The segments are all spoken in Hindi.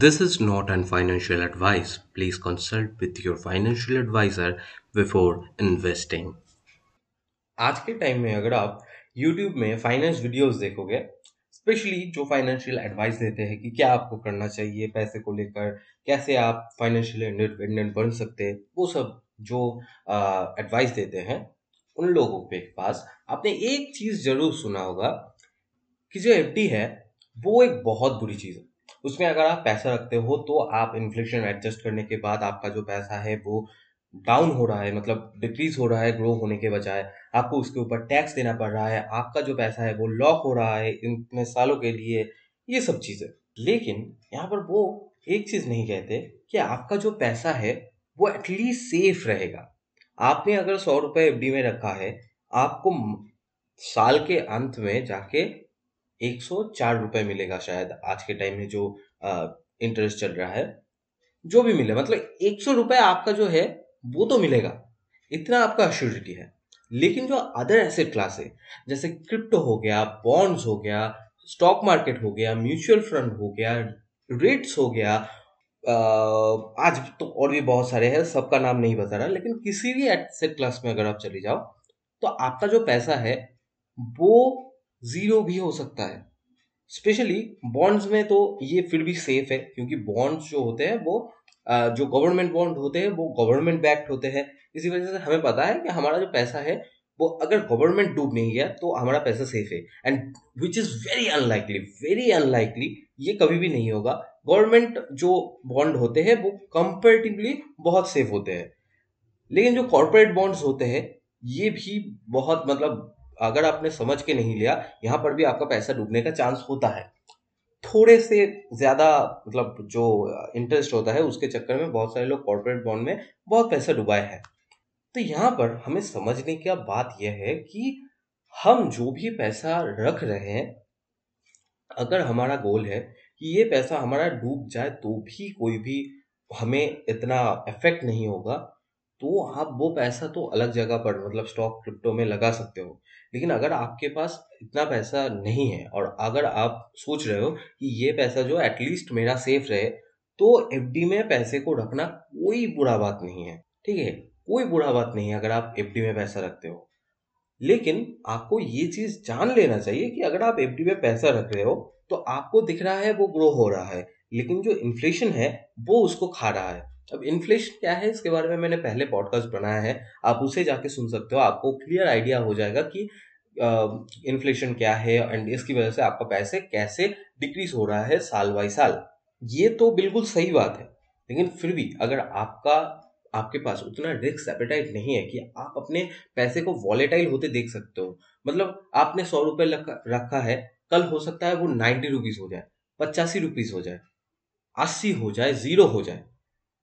This is not an financial advice. Please consult with your financial advisor before investing. आज के टाइम में अगर आप YouTube में फाइनेंस वीडियोस देखोगे स्पेशली जो फाइनेंशियल एडवाइस देते हैं कि क्या आपको करना चाहिए, पैसे को लेकर, कैसे आप फाइनेंशियल इंडिपेंडेंट बन सकते हैं, वो सब जो एडवाइस देते हैं, उन लोगों के पास आपने एक चीज़ ज़रूर सुना होगा कि जो एफ़ है, वो एक बहुत बुरी चीज़ है उसमें अगर आप पैसा रखते हो तो आप इन्फ्लेशन एडजस्ट करने के बाद आपका जो पैसा है, वो डाउन हो रहा है मतलब डिक्रीज हो रहा है ग्रो होने के बजाय। आपको उसके ऊपर टैक्स देना पड़ रहा है, आपका जो पैसा है, वो लॉक हो रहा है इतने सालों के लिए, ये सब चीज़ें। लेकिन यहाँ पर वो एक चीज़ नहीं कहते कि आपका जो पैसा है, वो एटलीस्ट सेफ़ रहेगा। आपने अगर सौ रुपए एफडी में रखा है, आपको साल के अंत में जाके एक सौ चार रुपए मिलेगा शायद आज के टाइम में जो इंटरेस्ट चल रहा है। जो भी मिले मतलब एक सौ रुपए आपका जो है, वो तो मिलेगा। इतना आपका अश्योरिटी है। लेकिन जो अदर एसेट क्लास है, जैसे क्रिप्टो हो गया बॉन्ड्स हो गया स्टॉक मार्केट हो गया म्यूचुअल फंड हो गया रेट्स हो गया आज तो और भी बहुत सारे हैं, सबका नाम नहीं बता रहा, लेकिन किसी भी एसेट क्लास में अगर आप चले जाओ तो आपका जो पैसा है, वो ज़ीरो भी हो सकता है। स्पेशली बॉन्ड्स में तो ये फिर भी सेफ़ है, क्योंकि बॉन्ड्स जो होते हैं, वो जो गवर्नमेंट बॉन्ड होते हैं, वो गवर्नमेंट बैक्ड होते हैं। इसी वजह से हमें पता है कि हमारा जो पैसा है, वो अगर गवर्नमेंट डूब नहीं गया तो हमारा पैसा सेफ़ है। And which is very unlikely very unlikely ये कभी भी नहीं होगा। गवर्नमेंट जो बॉन्ड होते हैं, वो कंपेरेटिवली बहुत सेफ़ होते हैं। लेकिन जो कॉरपोरेट बॉन्ड्स होते हैं, ये भी बहुत मतलब अगर आपने समझ के नहीं लिया, यहाँ पर भी आपका पैसा डूबने का चांस होता है। थोड़े से ज़्यादा मतलब जो इंटरेस्ट होता है, उसके चक्कर में बहुत सारे लोग कॉर्पोरेट बॉन्ड में बहुत पैसा डुबाए हैं। तो यहाँ पर हमें समझने की बात यह है कि हम जो भी पैसा रख रहे हैं, अगर हमारा गोल है कि ये पैसा हमारा डूब जाए तो भी कोई भी हमें इतना इफ़ेक्ट नहीं होगा। तो आप वो पैसा तो अलग जगह पर मतलब स्टॉक क्रिप्टो में लगा सकते हो। लेकिन अगर आपके पास इतना पैसा नहीं है और अगर आप सोच रहे हो कि ये पैसा जो एटलीस्ट मेरा सेफ़ रहे तो एफडी में पैसे को रखना कोई बुरा बात नहीं है। ठीक है? कोई बुरा बात नहीं है अगर आप एफडी में पैसा रखते हो। लेकिन आपको ये चीज़ जान लेना चाहिए कि अगर आप एफडी में पैसा रख रहे हो तो आपको दिख रहा है वो ग्रो हो रहा है, लेकिन जो इन्फ्लेशन है, वो उसको खा रहा है। अब इन्फ्लेशन क्या है, इसके बारे में मैंने पहले पॉडकास्ट बनाया है। आप उसे जाके सुन सकते हो। आपको क्लियर आइडिया हो जाएगा कि इन्फ्लेशन क्या है एंड इसकी वजह से आपका पैसे कैसे डिक्रीज हो रहा है साल बाई साल। ये तो बिल्कुल सही बात है। लेकिन फिर भी अगर आपका, आपके पास उतना रिस्क एपेटाइट नहीं है कि आप अपने पैसे को वॉलेटाइल होते देख सकते हो। मतलब आपने सौ रुपए रखा है, कल हो सकता है वो नाइन्टी रुपीज़ हो जाए, पचासी रुपीज़ हो जाए, अस्सी हो जाए, ज़ीरो हो जाए।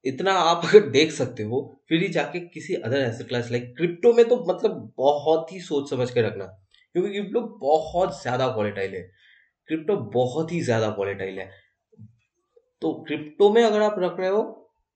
इतना आप अगर देख सकते हो, फिर ही जाके किसी other asset class like crypto में तो मतलब बहुत ही सोच समझ के रखना। क्योंकि क्रिप्टो बहुत ज़्यादा वॉलेटाइल है। क्रिप्टो बहुत ही ज़्यादा वॉलेटाइल है। तो क्रिप्टो में अगर आप रख रहे हो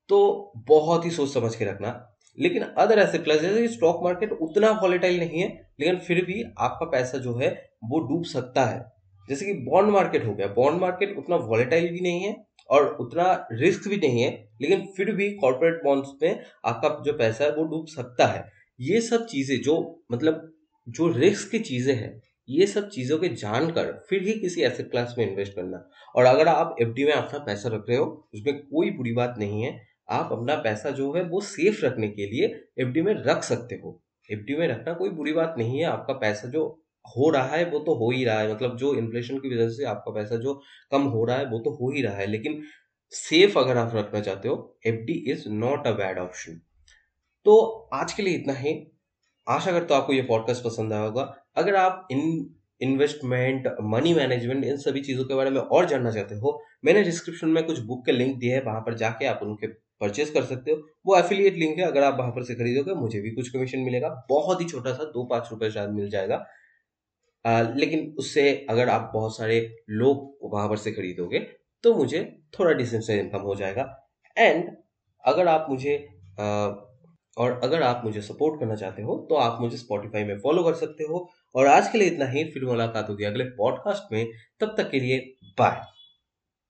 तो बहुत ही सोच समझ के रखना। लेकिन अदर एसेट क्लास जैसे स्टॉक मार्केट उतना वॉलेटाइल नहीं है, लेकिन फिर भी आपका पैसा जो है, वो डूब सकता है। जैसे कि बॉन्ड मार्केट हो गया। बॉन्ड मार्केट उतना वॉलेटाइल भी नहीं है और उतना रिस्क भी नहीं है, लेकिन फिर भी कॉर्पोरेट बॉन्ड्स में आपका जो पैसा है वो डूब सकता है। ये सब चीज़ें जो मतलब जो रिस्क की चीज़ें हैं, ये सब चीज़ों के जानकर फिर ही किसी एसेट क्लास में इन्वेस्ट करना। और अगर आप एफडी में अपना पैसा रख रहे हो, उसमें कोई बुरी बात नहीं है। आप अपना पैसा जो है वो सेफ़ रखने के लिए एफडी में रख सकते हो। एफडी में रखना कोई बुरी बात नहीं है। आपका पैसा जो हो रहा है, वो तो हो ही रहा है। मतलब जो इन्फ्लेशन की वजह से आपका पैसा जो कम हो रहा है, वो तो हो ही रहा है। लेकिन सेफ़ अगर आप रखना चाहते हो F D is not a bad option तो आज के लिए इतना ही। आशा करता हूँ आपको ये पॉडकास्ट पसंद आया होगा। अगर आप इन इन्वेस्टमेंट मनी मैनेजमेंट इन सभी चीज़ों के बारे में और जानना चाहते हो, मैंने डिस्क्रिप्शन में कुछ बुक के लिंक दिए हैं। वहाँ पर जाके आप उनके परचेज कर सकते हो। वो एफिलिएट लिंक है। अगर आप वहाँ पर से खरीदोगे, मुझे भी कुछ कमीशन मिलेगा। बहुत ही छोटा सा, दो पाँच रुपए शायद मिल जाएगा। आ, लेकिन उससे अगर आप बहुत सारे लोग वहाँ पर से खरीदोगे तो मुझे थोड़ा डिसेंट से इनकम हो जाएगा। एंड अगर आप मुझे आ, और अगर आप मुझे सपोर्ट करना चाहते हो तो आप मुझे स्पॉटिफाई में फॉलो कर सकते हो। और आज के लिए इतना ही। फिर मुलाकात होगी अगले पॉडकास्ट में। तब तक के लिए बाय